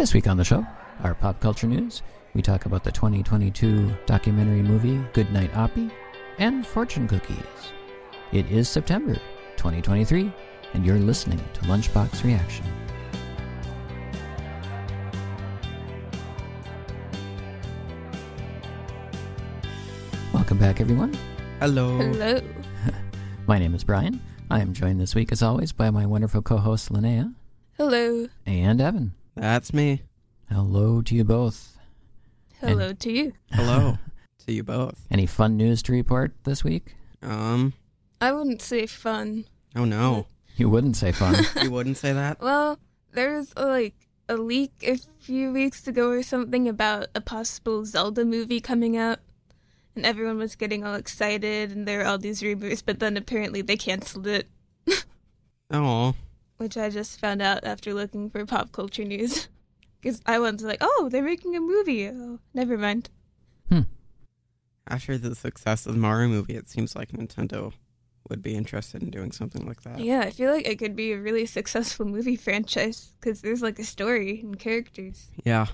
This week on the show, our pop culture news, we talk about the 2022 documentary movie Goodnight Oppy and fortune cookies. It is September 2023, and you're listening to Lunchbox Reaction. Welcome back, everyone. Hello. Hello. My name is Brian. I am joined this week, as always, by my wonderful co hosts Linnea Hello. and Evan. That's me. Hello to you both. Hello to you. Hello to you both. Any fun news to report this week? Um. I wouldn't say fun. Oh no. You wouldn't say fun. you wouldn't say that. Well, there was uh, like a leak a few weeks ago or something about a possible Zelda movie coming out. And everyone was getting all excited, and there were all these rumors, but then apparently they canceled it, Oh. Which I just found out after looking for pop culture news. Because I was like, oh, they're making a movie. Oh, never mind. Hmm. After the success of the Mario movie, it seems like Nintendo would be interested in doing something like that. Yeah, I feel like it could be a really successful movie franchise because there's like a story and characters. Yeah.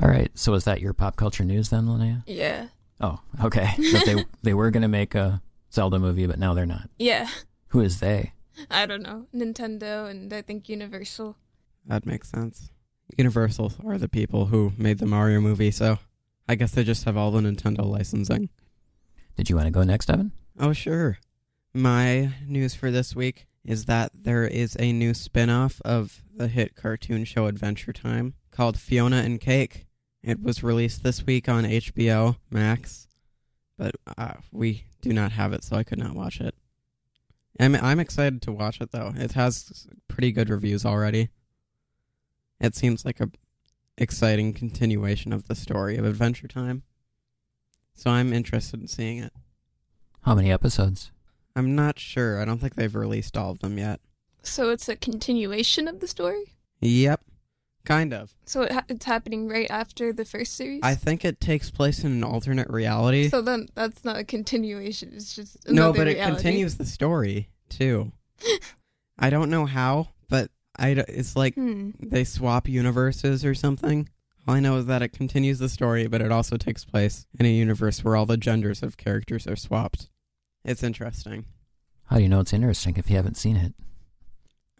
All right. So is that your pop culture news then, Linnea? Yeah. Oh, okay. But they they were going to make a Zelda movie, but now they're not. Yeah. Who is they? I don't know. Nintendo and I think Universal. That makes sense. Universal are the people who made the Mario movie, so I guess they just have all the Nintendo licensing. Did you want to go next, Evan? Oh, sure. My news for this week is that there is a new spin off of the hit cartoon show Adventure Time called Fiona and Cake. It was released this week on HBO Max, but uh, we do not have it, so I could not watch it. I'm, I'm excited to watch it, though. It has pretty good reviews already. It seems like a exciting continuation of the story of Adventure Time. So I'm interested in seeing it. How many episodes? I'm not sure. I don't think they've released all of them yet. So it's a continuation of the story? Yep. Kind of. So it ha- it's happening right after the first series? I think it takes place in an alternate reality. so then that's not a continuation. It's just no, another but it continues the story, too. I don't know how, but I, d- it's like Hmm. they swap universes or something. All I know is that it continues the story, but it also takes place in a universe where all the genders of characters are swapped. It's interesting. How do you know it's interesting if you haven't seen it?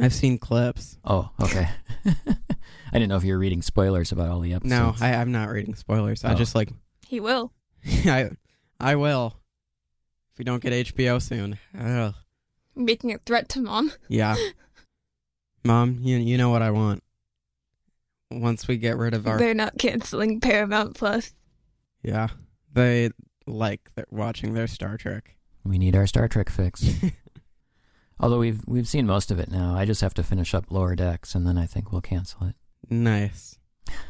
I've seen clips. Oh, okay. I didn't know if you were reading spoilers about all the episodes. No, I, I'm not reading spoilers. I Oh. just like He will. I I will. If we don't get HBO soon. Ugh. Making a threat to mom. Yeah. Mom, you you know what I want. Once we get rid of our They're not canceling Paramount Plus. Yeah. They like their, watching their Star Trek. we need our Star Trek fix. Although we've we've seen most of it now. I just have to finish up Lower Decks, and then I think we'll cancel it. Nice.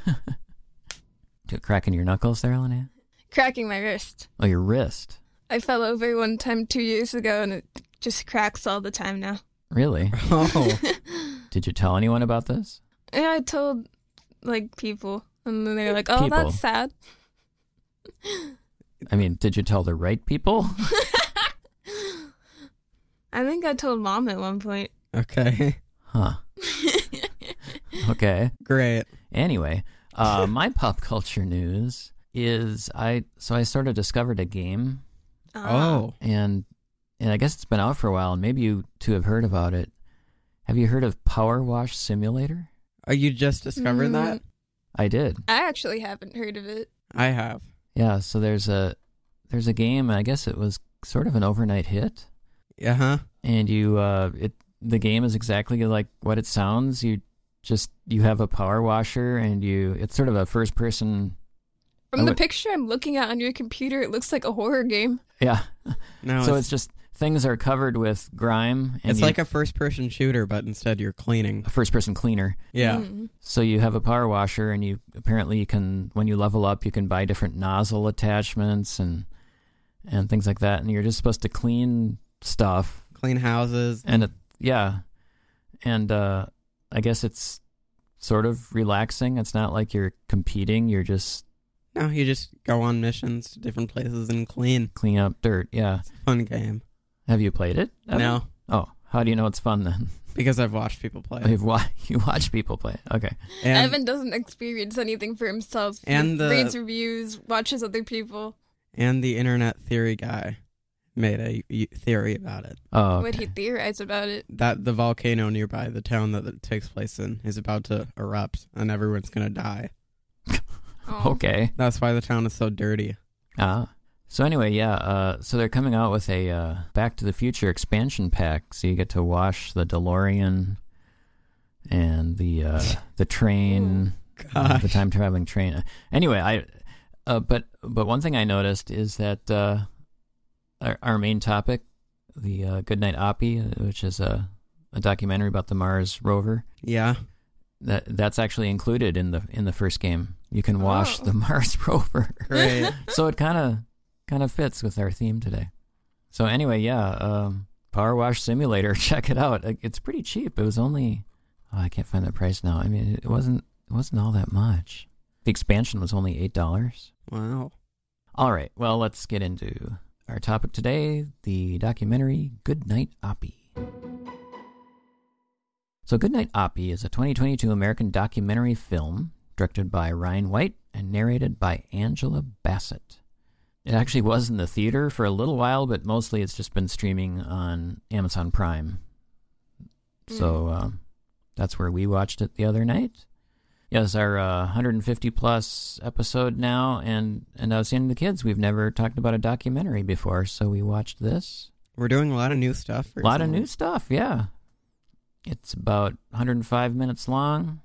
Do cracking your knuckles there, Linnea? Cracking my wrist. Oh, your wrist. I fell over one time two years ago and it just cracks all the time now. Really? Oh. Did you tell anyone about this? Yeah, I told like people, and then they're like, "Oh, People. that's sad." I mean, did you tell the right people? I think I told mom at one point. okay. Huh. Okay. Great. Anyway, uh, my pop culture news is I so I sort of discovered a game Ah. Oh. and and I guess it's been out for a while and maybe you two have heard about it. Have you heard of Power Wash Simulator? Oh, you just discovered Mm. that? I did. I actually haven't heard of it. I have. Yeah, so there's a there's a game, I guess it was sort of an overnight hit Yeah, huh? and you uh it the game is exactly like what it sounds. You just you have a power washer and you it's sort of a first person From the would- picture I'm looking at on your computer, it looks like a horror game. yeah. No, so it's just things are covered with grime. And it's you- like a first-person shooter, but instead you're cleaning. a first-person cleaner. Yeah. Mm. So you have a power washer, and you apparently you can when you level up, you can buy different nozzle attachments and and things like that, and you're just supposed to clean stuff. Clean houses. And it, yeah, and uh, I guess it's sort of relaxing. It's not like you're competing. You're just No, you just go on missions to different places and clean. clean up dirt. Yeah. Fun game. Have you played it? Evan? No, Oh, how do you know it's fun then? because I've watched people play. You've wa- you watch people play. Okay. And Evan doesn't experience anything for himself. He And the- reads reviews, watches other people. and the internet theory guy made a y- theory about it. Oh, What he theorized about it. That the volcano nearby the town that it takes place in is about to erupt and everyone's going to die. Oh. okay. That's why the town is so dirty. Ah. So anyway, yeah. Uh, so they're coming out with a uh, Back to the Future expansion pack. So you get to wash the DeLorean and the uh, the train, uh, the time traveling train. Anyway, I. Uh, but but one thing I noticed is that uh, our, our main topic, the uh, Goodnight Oppy, which is a a documentary about the Mars rover, Yeah. that that's actually included in the in the first game. You can wash Oh. the Mars rover. Great. so it kind of kind of fits with our theme today. So anyway, yeah, um, Power Wash Simulator. Check it out. It's pretty cheap. It was only oh, I can't find the price now. I mean, it wasn't it wasn't all that much. The expansion was only eight dollars. wow. All right, well, let's get into our topic today: the documentary "Good Night Oppy." So, Good Night Oppy is a 2022 American documentary film directed by Ryan White and narrated by Angela Bassett. It actually was in the theater for a little while, but mostly it's just been streaming on Amazon Prime. So um, that's where we watched it the other night. Yes, our uh, 150 plus episode now, and and I was saying to the kids, we've never talked about a documentary before, so we watched this. We're doing a lot of new stuff. A lot of new stuff, yeah. It's about 105 minutes long.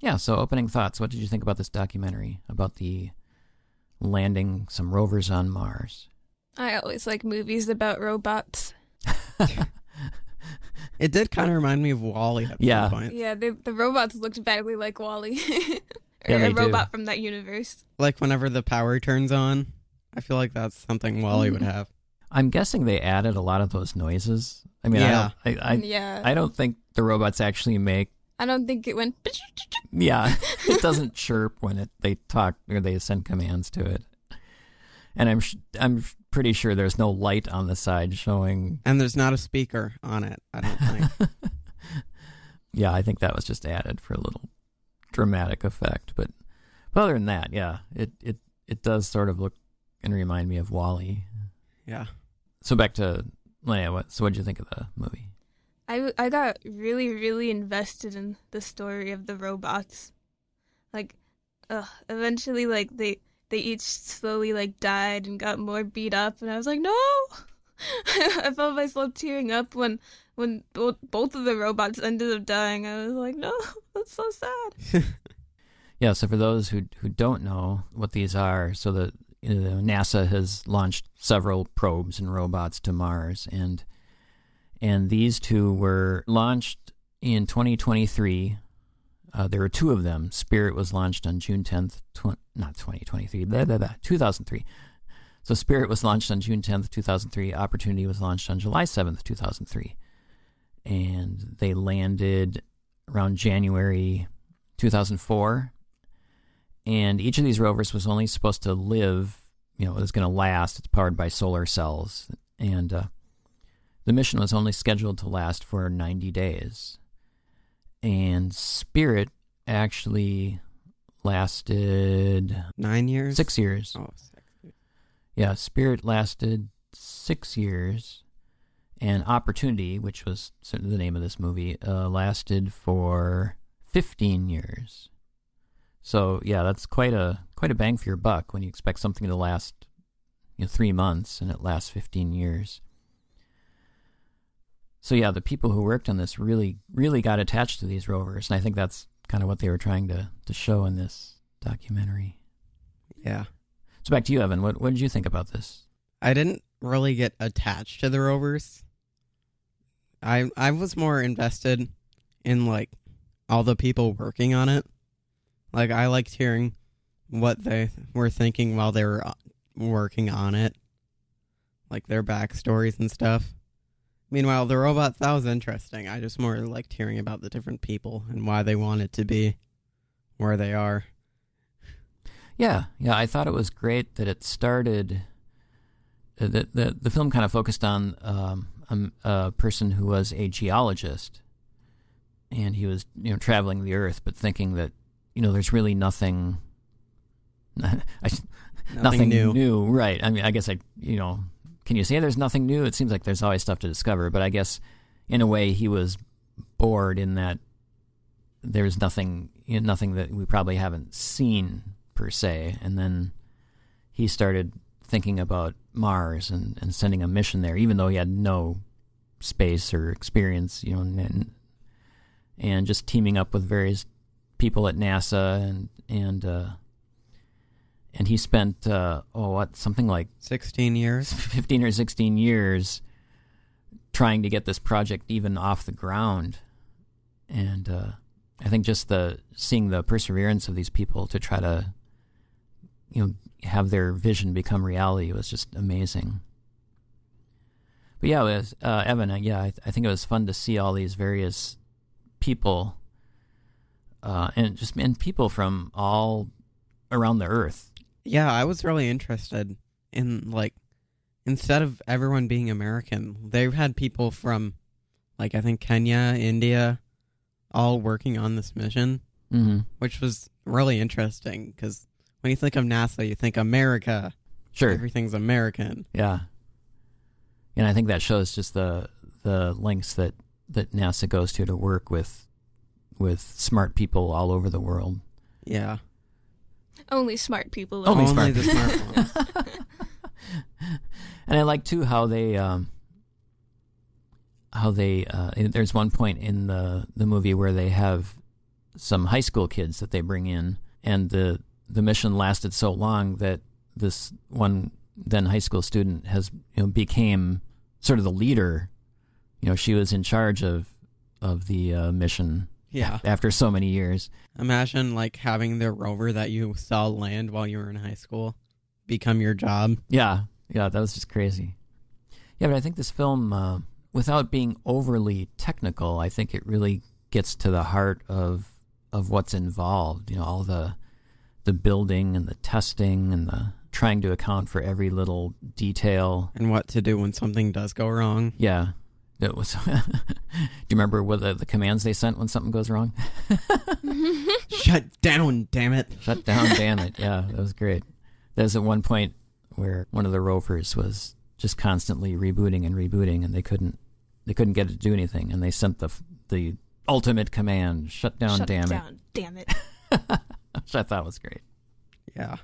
Yeah, so opening thoughts. What did you think about this documentary about the landing some rovers on Mars? I always like movies about robots. It did kind of remind me of WALL-E at Yeah. some point. Yeah, they, the robots looked vaguely like WALL-E. or Yeah, they a do. robot from that universe. Like whenever the power turns on, I feel like that's something WALL-E would mm-hmm. have. I'm guessing they added a lot of those noises. I mean, Yeah. I, don't, I, I, yeah. I don't think the robots actually make. I don't think it went. Yeah, it doesn't chirp when it they talk or they send commands to it. And I'm sh- I'm pretty sure there's no light on the side showing. And there's not a speaker on it, I don't think. yeah, I think that was just added for a little dramatic effect. But, but other than that, yeah, it it it does sort of look and remind me of WALL-E. yeah. So back to Linnea, what? So what did you think of the movie? I, I got really, really invested in the story of the robots. Like, ugh, eventually, like, they, they each slowly, like, died and got more beat up, and I was like, no! I felt myself tearing up when, when both, of the robots ended up dying. I was like, no, that's so sad. Yeah, so for those who who don't know what these are, so the you know, NASA has launched several probes and robots to Mars, and and these two were launched in 2023. Uh, there were two of them. Spirit was launched on June 10th, tw- not 2023, blah, blah, blah, 2003. So Spirit was launched on June 10th, 2003. Opportunity was launched on July 7th, 2003. And they landed around January 2004 and each of these rovers was only supposed to live you know it was going to last it's powered by solar cells and uh, the mission was only scheduled to last for 90 days and spirit actually lasted Nine years? six years Oh, six. yeah spirit lasted six years and opportunity which was the name of this movie uh, lasted for 15 years so yeah, that's quite a quite a bang for your buck when you expect something to last you know 3 months and it lasts 15 years. So yeah, the people who worked on this really really got attached to these rovers and I think that's kind of what they were trying to to show in this documentary. Yeah. So back to you Evan, what what did you think about this? I didn't really get attached to the rovers. I I was more invested in like all the people working on it. Like I liked hearing what they were thinking while they were uh, working on it, like their backstories and stuff. Meanwhile, the robot that was interesting. I just more liked hearing about the different people and why they wanted to be where they are. Yeah, yeah. I thought it was great that it started. uh, The the, the film kind of focused on um, um, a person who was a geologist, and he was you know traveling the Earth, but thinking that you know there's really nothing. I, Nothing, new. right? I mean, I guess I you know, can you say there's nothing new? It seems like there's always stuff to discover, but I guess in a way he was bored in that there's nothing you know, nothing that we probably haven't seen per se, and then he started thinking about Mars and, and sending a mission there, even though he had no space or experience, you know, and, and just teaming up with various people at NASA and and uh, and he spent uh, oh what something like 16 years. 15 or 16 years trying to get this project even off the ground and uh, i think just the seeing the perseverance of these people to try to you know have their vision become reality was just amazing but yeah was, uh, evan uh, yeah I, I think it was fun to see all these various people uh, and just and people from all around the earth Yeah, I was really interested in like instead of everyone being American, they've had people from like I think Kenya, India, all working on this mission, mm-hmm. which was really interesting because when you think of NASA, you think America. sure Everything's American. Yeah. And I think that shows just the the lengths that, that NASA goes to to work with with smart people all over the world. Yeah. Only smart people. Only Only smart the smart ones. And I like too how they um how they uh there's one point in the the movie where they have some high school kids that they bring in and the the mission lasted so long that this one then high school student has you know became sort of the leader you know she was in charge of of the uh, mission Yeah. after so many years Imagine like having the rover that you saw land while you were in high school become your job. Yeah, yeah, that was just crazy. Yeah, but I think this film, uh, without being overly technical, I think it really gets to the heart of of what's involved. You know, all the the building and the testing and the trying to account for every little detail. And what to do when something does go wrong. Yeah, it was. do you remember what the, the commands they sent when something goes wrong? Shut down, damn it. Shut down, damn it! Yeah, that was great. There's at one point where one of the rovers was just constantly rebooting and rebooting, and they couldn't they couldn't get it to do anything, and they sent the the ultimate command: "Shut down, Shut damn it, Shut down, Damn it. it!" Which I thought was great. Yeah.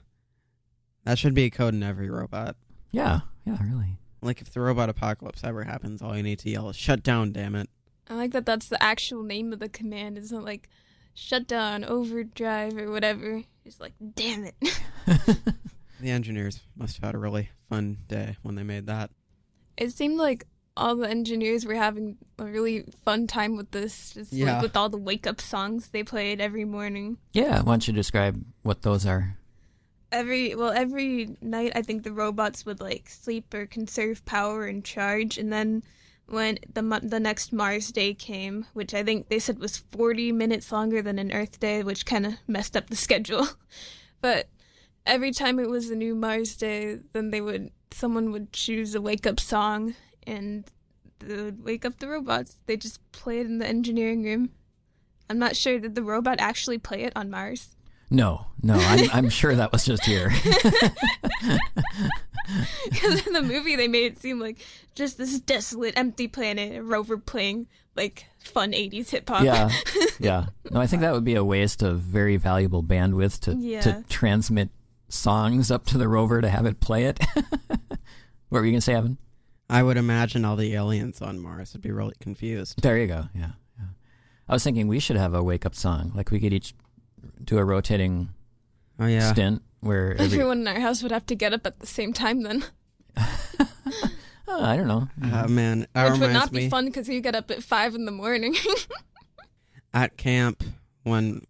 That should be a code in every robot. Yeah, yeah, really. Like if the robot apocalypse ever happens, all you need to yell is "Shut down, damn it!" I like that that's the actual name of the command. It's not like shut down, overdrive, or whatever. It's like, damn it. The engineers must have had a really fun day when they made that. It seemed like all the engineers were having a really fun time with this, just Yeah. like with all the wake up songs they played every morning. Yeah, why don't you describe what those are? Every well, every night I think the robots would like sleep or conserve power and charge, and then when the the next Mars day came, which I think they said was 40 minutes longer than an Earth day, which kind of messed up the schedule. but every time it was a new Mars day, then they would someone would choose a wake up song and they would wake up the robots. They just play it in the engineering room. I'm not sure did the robot actually play it on Mars. No, no, I'm, I'm sure that was just here. Because in the movie, they made it seem like just this desolate, empty planet, a rover playing like fun 80s hip hop. yeah, yeah. No, I think that would be a waste of very valuable bandwidth to Yeah. to transmit songs up to the rover to have it play it. what were you gonna say, Evan? I would imagine all the aliens on Mars would be really confused. There you go. Yeah, yeah. I was thinking we should have a wake up song. Like we could each do a rotating Oh yeah, stint where every, Everyone in our house would have to get up at the same time then. Oh, I don't know. Uh, man, that Which would not be me fun because you get up at five in the morning. at camp when,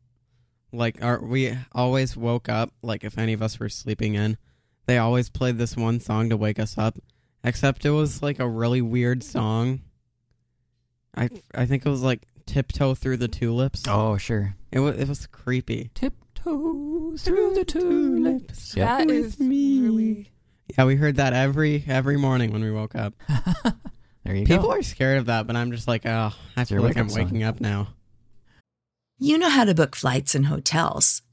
like, our, we always woke up. Like, if any of us were sleeping in, they always played this one song to wake us up. Except it was like a really weird song. I I think it was like "Tiptoe Through the Tulips." Oh, sure. It was it was creepy. Tiptoe through the tulips. Yeah. that with is me. really. Yeah, we heard that every every morning when we woke up. there you People go. are scared of that, but I'm just like, oh, I feel like I'm wake-up song. waking up now. You know how to book flights and hotels.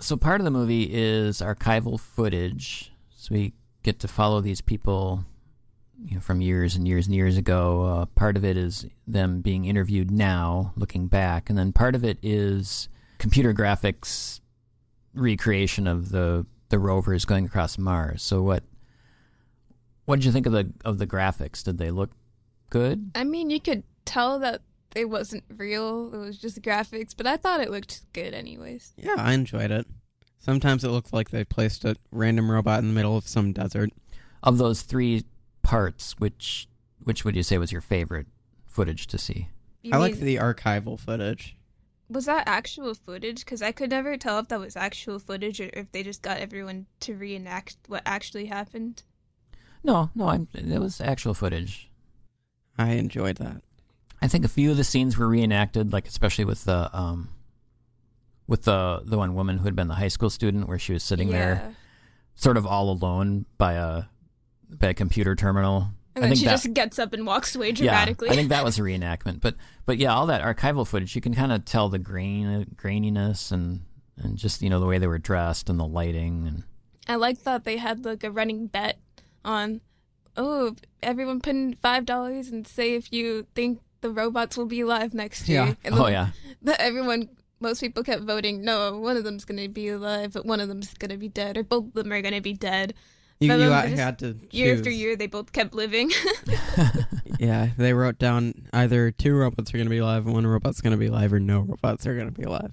so part of the movie is archival footage. So we get to follow these people you know, from years and years and years ago. Uh, part of it is them being interviewed now, looking back, and then part of it is computer graphics recreation of the the rovers going across Mars. So what what did you think of the of the graphics? Did they look good? I mean, you could tell that it wasn't real. It was just graphics, but I thought it looked good anyways. Yeah, I enjoyed it. Sometimes it looked like they placed a random robot in the middle of some desert. Of those three parts, which which would you say was your favorite footage to see? You I like the archival footage. Was that actual footage? Because I could never tell if that was actual footage or if they just got everyone to reenact what actually happened. No, no, I'm, it was actual footage. I enjoyed that. I think a few of the scenes were reenacted, like especially with the um, with the the one woman who had been the high school student, where she was sitting there, sort of all alone by a by a computer terminal. And then she that, just gets up and walks away yeah, dramatically. I think that was a reenactment. But but yeah, all that archival footage, you can kind of tell the grain graininess and and just you know the way they were dressed and the lighting and I like that they had like a running bet on, oh, everyone put in five dollars and say if you think the robots will be alive next year. Yeah. And oh then yeah, That everyone, most people kept voting. No, one of them's gonna be alive, but one of them's gonna be dead, or both of them are gonna be dead. You, you then just- had to Year choose. after year, they both kept living. Yeah, they wrote down either two robots are going to be alive, one robot's going to be alive, or no robots are going to be alive.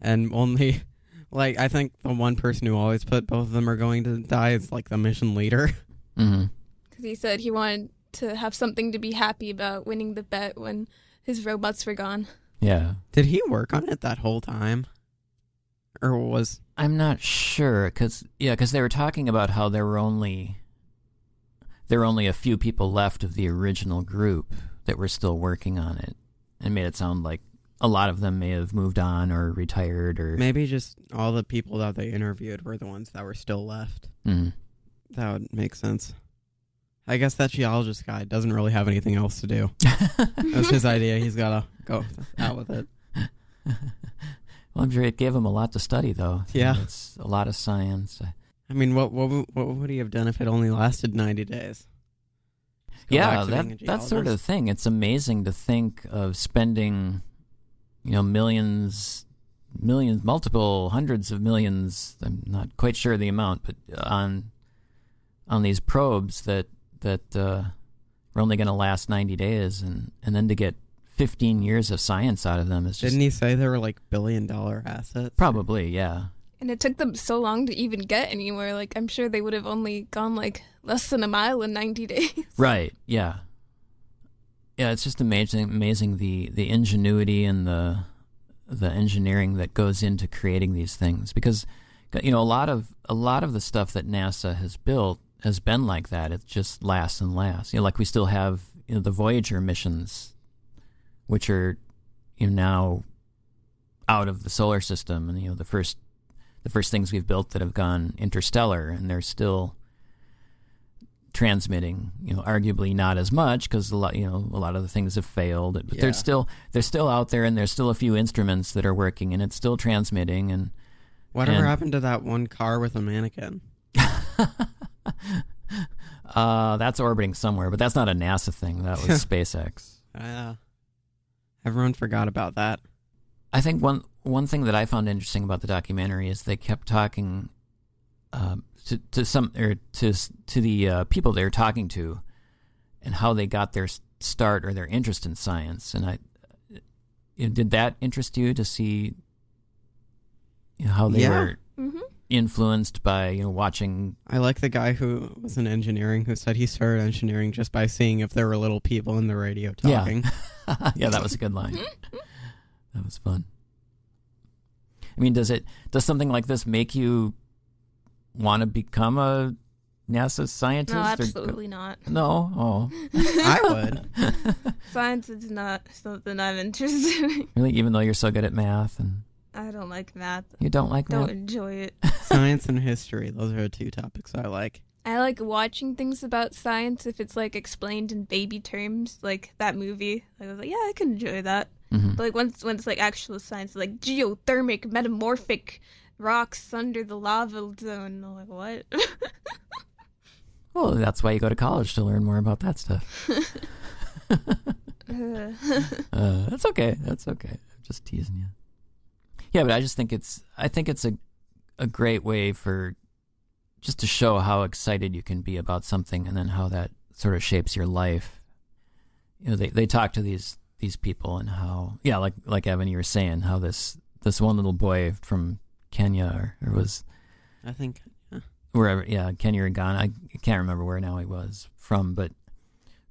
And only, like, I think the one person who always put both of them are going to die is like the mission leader. hmm Because he said he wanted to have something to be happy about winning the bet when his robots were gone. yeah. Did he work on it that whole time? Or was. I'm not sure because yeah, because they were talking about how there were only there were only a few people left of the original group that were still working on it, and made it sound like a lot of them may have moved on or retired or Maybe just all the people that they interviewed were the ones that were still left. Mhm. That would make sense. I guess that geologist guy doesn't really have anything else to do. That's his idea. He's got to go out with it. Well, I'm sure it gave him a lot to study, though. Yeah. it's a lot of science. I mean, what what would- what would he have done if it only lasted ninety days? Yeah, that that sort of thing. It's amazing to think of spending, you know, millions, millions, multiple hundreds of millions. I'm not quite sure the amount, but uh, on on these probes that that uh, are only going to last 90 days, and and then to get 15 years of science out of them is just Didn't he say they were like billion dollar assets? probably yeah. And it took them so long to even get anywhere. Like I'm sure they would have only gone like less than a mile in 90 days. Right. Yeah. Yeah, it's just amazing amazing the the ingenuity and the the engineering that goes into creating these things because you know a lot of a lot of the stuff that NASA has built has been like that. It just lasts and lasts. You know, like we still have you know the Voyager missions which are you know now out of the solar system and you know the first the first things we've built that have gone interstellar and they're still transmitting you know arguably not as much because a lot you know a lot of the things have failed but Yeah. they're still they're still out there and there's still a few instruments that are working and it's still transmitting and Whatever And- happened to that one car with a mannequin? uh that's orbiting somewhere but that's not a NASA thing that was SpaceX Uh, everyone forgot about that. I think one one thing that I found interesting about the documentary is they kept talking um, to to some or to to the uh, people they were talking to, and how they got their start or their interest in science. And I, you know, did that interest you to see you know, how they Yeah. were hmm influenced by you know watching? I like the guy who was in engineering who said he started engineering just by seeing if there were little people in the radio talking. yeah, yeah that was a good line. that was fun. I mean, does it does something like this make you want to become a NASA scientist? No, or absolutely not. No. Oh, I would. Science is not something I'm interested in. really? Even though you're so good at math and I don't like math. you don't like Don't math? enjoy it. Science and history. Those are the two topics I like. I like watching things about science if it's like explained in baby terms, like that movie. Like, I was like, yeah, I can enjoy that. Mhm. But like once when it's like actual science, like geothermic, metamorphic rocks under the lava zone. I'm like, what? Well, that's why you go to college to learn more about that stuff. Uh, Uh, that's okay. That's okay. I'm just teasing you. Yeah, but I just think it's I think it's a a great way for just to show how excited you can be about something and then how that sort of shapes your life. You know, they they talk to these these people and how yeah, like like Evan you were saying, how this this one little boy from Kenya or, or was I think. yeah. wherever yeah Kenya or Ghana I can't remember where now he was from but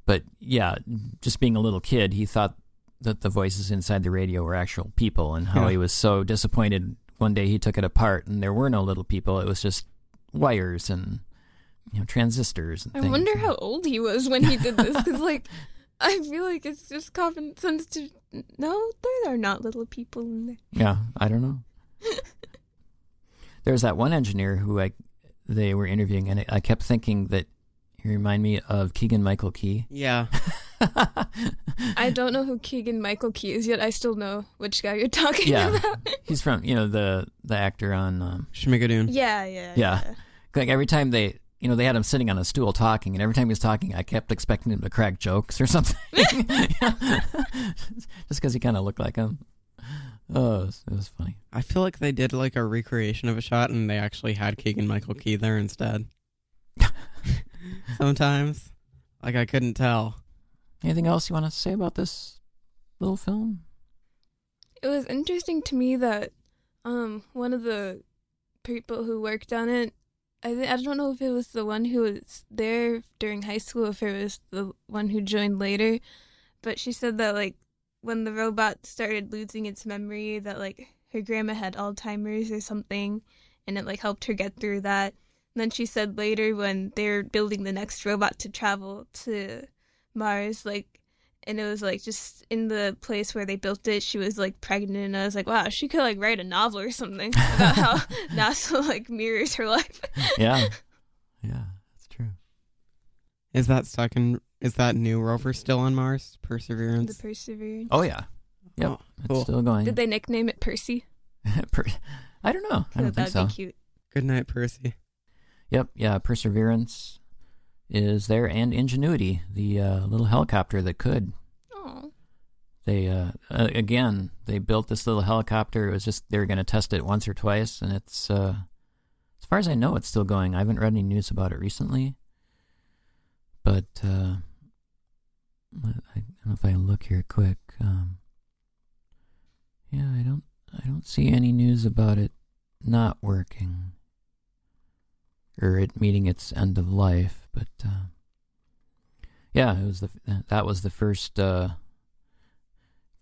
but yeah just being a little kid he thought that the voices inside the radio were actual people and how Yeah. he was so disappointed one day he took it apart and there were no little people it was just wires and you know transistors and I things. wonder how old he was when he did this, because like, I feel like it's just common sense to no, there are not little people in there. yeah I don't know there's that one engineer who I they were interviewing and I kept thinking that he remind me of Keegan Michael Key Yeah. I don't know who Keegan Michael Key is yet. I still know which guy you're talking Yeah. about. He's from you know the the actor on um, Schmigadoon. yeah, yeah, Yeah. like every time they you know they had him sitting on a stool talking, and every time he was talking, I kept expecting him to crack jokes or something, just because he kind of looked like him. Oh, it was, it was funny. I feel like they did like a recreation of a shot and they actually had Keegan Michael Key there instead. Sometimes. Like I couldn't tell. Anything else you want to say about this little film? It was interesting to me that um one of the people who worked on it, I th- I don't know if it was the one who was there during high school, if it was the one who joined later, but she said that like when the robot started losing its memory, that like her grandma had Alzheimer's or something, and it like helped her get through that. And then she said later when they were building the next robot to travel to Mars, like and it was like just in the place where they built it she was like pregnant and i was like wow she could like write a novel or something about how nasa like mirrors her life Yeah, yeah, that's true. Is that second? Is that new rover still on Mars? Perseverance. The Perseverance. Perseverance. Oh yeah, yep, Oh, it's still going. Did they nickname it Percy? Per- I don't know. I don't think That'd so. be cute. Good night, Percy. Yep, yeah, Perseverance is there, and Ingenuity, the uh, little helicopter that could. Oh, They uh, uh, again, they built this little helicopter. It was just they were going to test it once or twice, and it's uh, as far as I know, it's still going. I haven't read any news about it recently, but uh, I don't know if I look here quick. Um, yeah, I don't. I don't see any news about it not working or it meeting its end of life. But uh, yeah, it was the that was the first uh,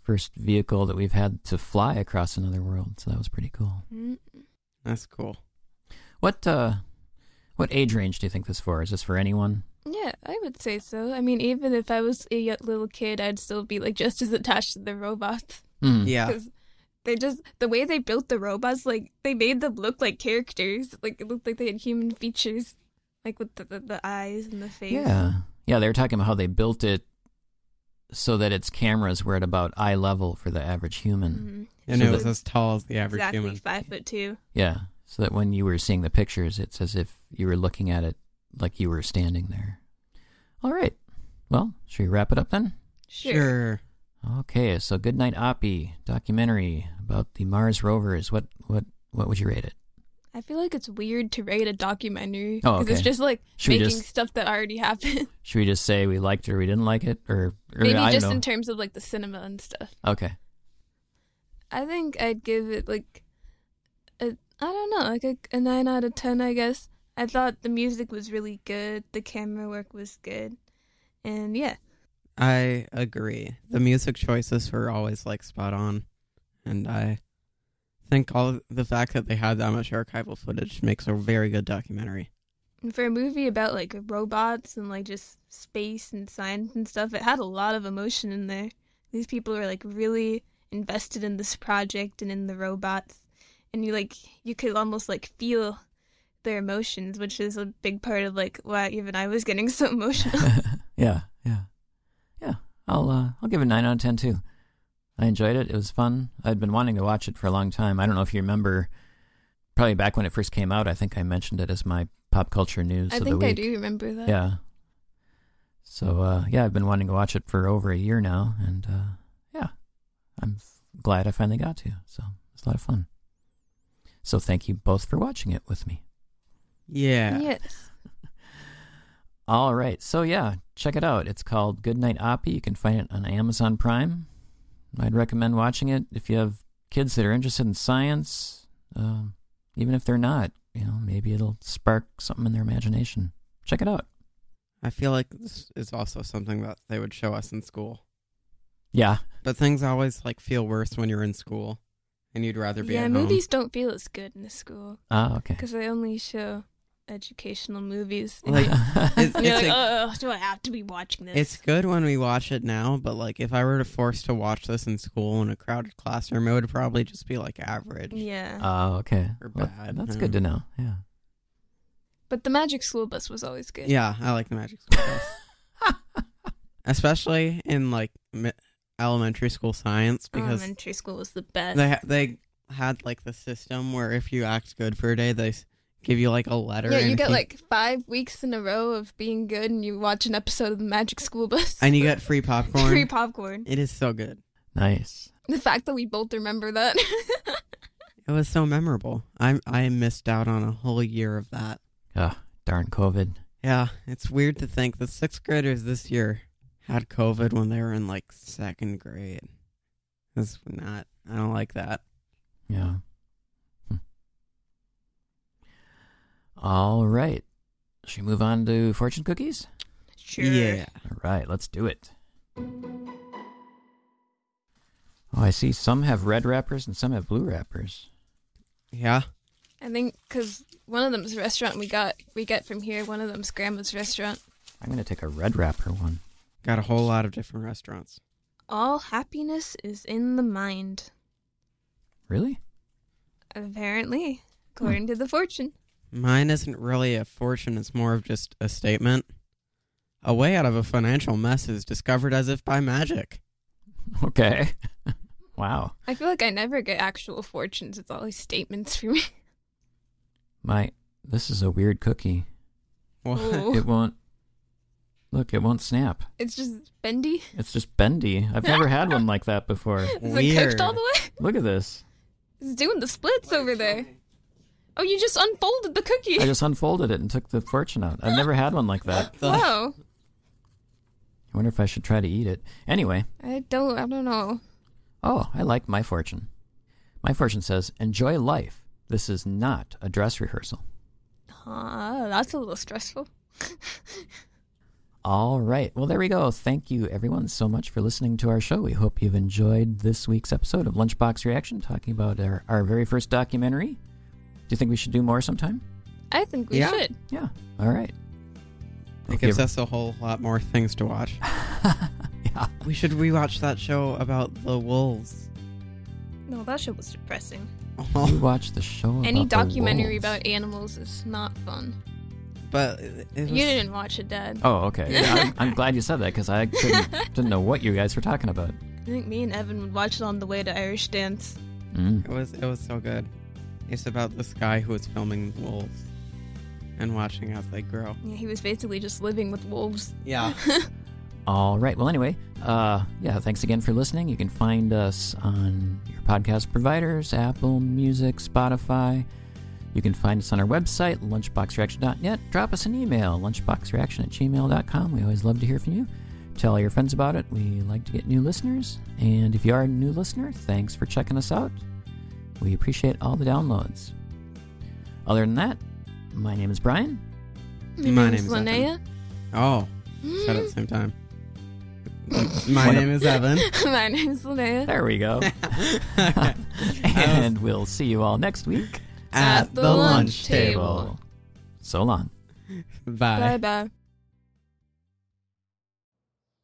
first vehicle that we've had to fly across another world. So that was pretty cool. Mm. That's cool. What uh, what age range do you think this for? Is this for anyone? yeah, I would say so. I mean, even if I was a little kid, I'd still be like just as attached to the robots. Hmm. Yeah. Because they just the way they built the robots, like they made them look like characters. Like it looked like they had human features, like with the the, the eyes and the face. Yeah, yeah. They were talking about how they built it so that its cameras were at about eye level for the average human. Mhm. And So it was the- as tall as the average human. exactly human. five foot two. Yeah, so that when you were seeing the pictures, it's as if you were looking at it like you were standing there. All right. Well, should we wrap it up then? Sure. Sure. Okay, so Goodnight Oppy documentary about the Mars rovers. What what what would you rate it? I feel like it's weird to rate a documentary Oh, it's just like Should making just- stuff that already happened. Should we just say we liked it or we didn't like it, or, or Maybe I just don't know? in terms of like the cinema and stuff. okay, I think I'd give it like a I don't know, like a, a nine out of ten, I guess. I thought the music was really good, the camera work was good, and yeah, I agree. The music choices were always like spot on, and I think all the fact that they had that much archival footage makes a very good documentary. and for a movie about like robots and like just space and science and stuff, it had a lot of emotion in there. These people were like really invested in this project and in the robots, and you like you could almost like feel their emotions, which is a big part of like why even I was getting so emotional. yeah, yeah, yeah. I'll uh, I'll give it a nine out of ten too. I enjoyed it. It was fun. I'd been wanting to watch it for a long time. I don't know if you remember, probably back when it first came out. I think I mentioned it as my pop culture news I of think the I week. do remember that. Yeah. So uh, yeah, I've been wanting to watch it for over a year now, and uh, yeah, I'm glad I finally got to. So it's a lot of fun. So thank you both for watching it with me. Yeah. Yes. All right, so yeah, check it out. It's called Goodnight Oppy. You can find it on Amazon Prime. I'd recommend watching it if you have kids that are interested in science, um, even if they're not. You know, maybe it'll spark something in their imagination. Check it out. I feel like this is also something that they would show us in school. Yeah, But things always like feel worse when you're in school, and you'd rather be Yeah, at movies don't feel as good in the school ah, okay. because they only show educational movies. Like it's, And you're it's like, a- oh, do I have to be watching this? It's good when we watch it now, but like if I were to force to watch this in school in a crowded classroom, it would probably just be like average. yeah. Oh, okay. Or Well, bad, that's yeah. good to know. Yeah. but the Magic School Bus was always good. Yeah, I like the Magic School Bus, especially in like mi- elementary school science because Elementary school was the best. they ha- they had like the system where if you act good for a day, they s- give you like a letter. yeah, you if get like five weeks in a row of being good, and you watch an episode of the Magic School Bus. and you get free popcorn. free popcorn. it is so good. Nice. The fact that we both remember that. It was so memorable. I I missed out on a whole year of that. Ah, darn COVID. Yeah, it's weird to think the sixth graders this year had COVID when they were in like second grade. That's not. I don't like that. Yeah. All right. Should we move on to fortune cookies? sure. Yeah. All right, let's do it. Oh, I see some have red wrappers and some have blue wrappers. Yeah. I think because one of them's a restaurant we got we get from here. One of them's grandma's restaurant. I'm going to take a red wrapper one. Got a whole lot of different restaurants. All happiness is in the mind. Really? Apparently, according to the fortune. Mine isn't really a fortune, it's more of just a statement. A way out of a financial mess is discovered as if by magic. Okay. wow. I feel like I never get actual fortunes. It's always statements for me. My this is a weird cookie. What? Ooh. It won't Look, it won't snap. It's just bendy. It's just bendy. I've never had one like that before. Is it Weird. cooked all the way? Look at this. It's doing the splits over there. Oh, you just unfolded the cookie. I just unfolded it and took the fortune out. I've never had one like that. Wow. I wonder if I should try to eat it. Anyway, I don't. I don't know. oh, I like my fortune. My fortune says, "Enjoy life. This is not a dress rehearsal." Uh, that's a little stressful. All right. Well, there we go. Thank you, everyone, so much for listening to our show. We hope you've enjoyed this week's episode of Lunchbox Reaction, talking about our, our very first documentary. Do you think we should do more sometime? I think we Yeah. should. Yeah. All right. It gives us a whole lot more things to watch. yeah. We should rewatch that show about the wolves. No, that show was depressing. We watched the show. Any about the documentary wolves. about animals is not fun. but it it was, You didn't watch it, Dad. Oh, okay. Yeah, I'm, I'm glad you said that because I couldn't, didn't know what you guys were talking about. I think me and Evan would watch it on the way to Irish dance. Mm. It was it was so good. It's about this guy who was filming wolves and watching as they grow. Yeah, he was basically just living with wolves. Yeah. All right. Well, anyway, uh, yeah, thanks again for listening. You can find us on your podcast providers Apple Music, Spotify. You can find us on our website, lunchboxreaction.net. Drop us an email, lunchboxreaction at gmail.com. We always love to hear from you. Tell all your friends about it. We like to get new listeners. And if you are a new listener, thanks for checking us out. We appreciate all the downloads. Other than that, my name is Brian. My, My name's name's Linnea. Oh, mm. said at the same time. My name is Evan. My name is Linnea. There we go. and we'll see you all next week. At the lunch table. So long. Bye. Bye bye.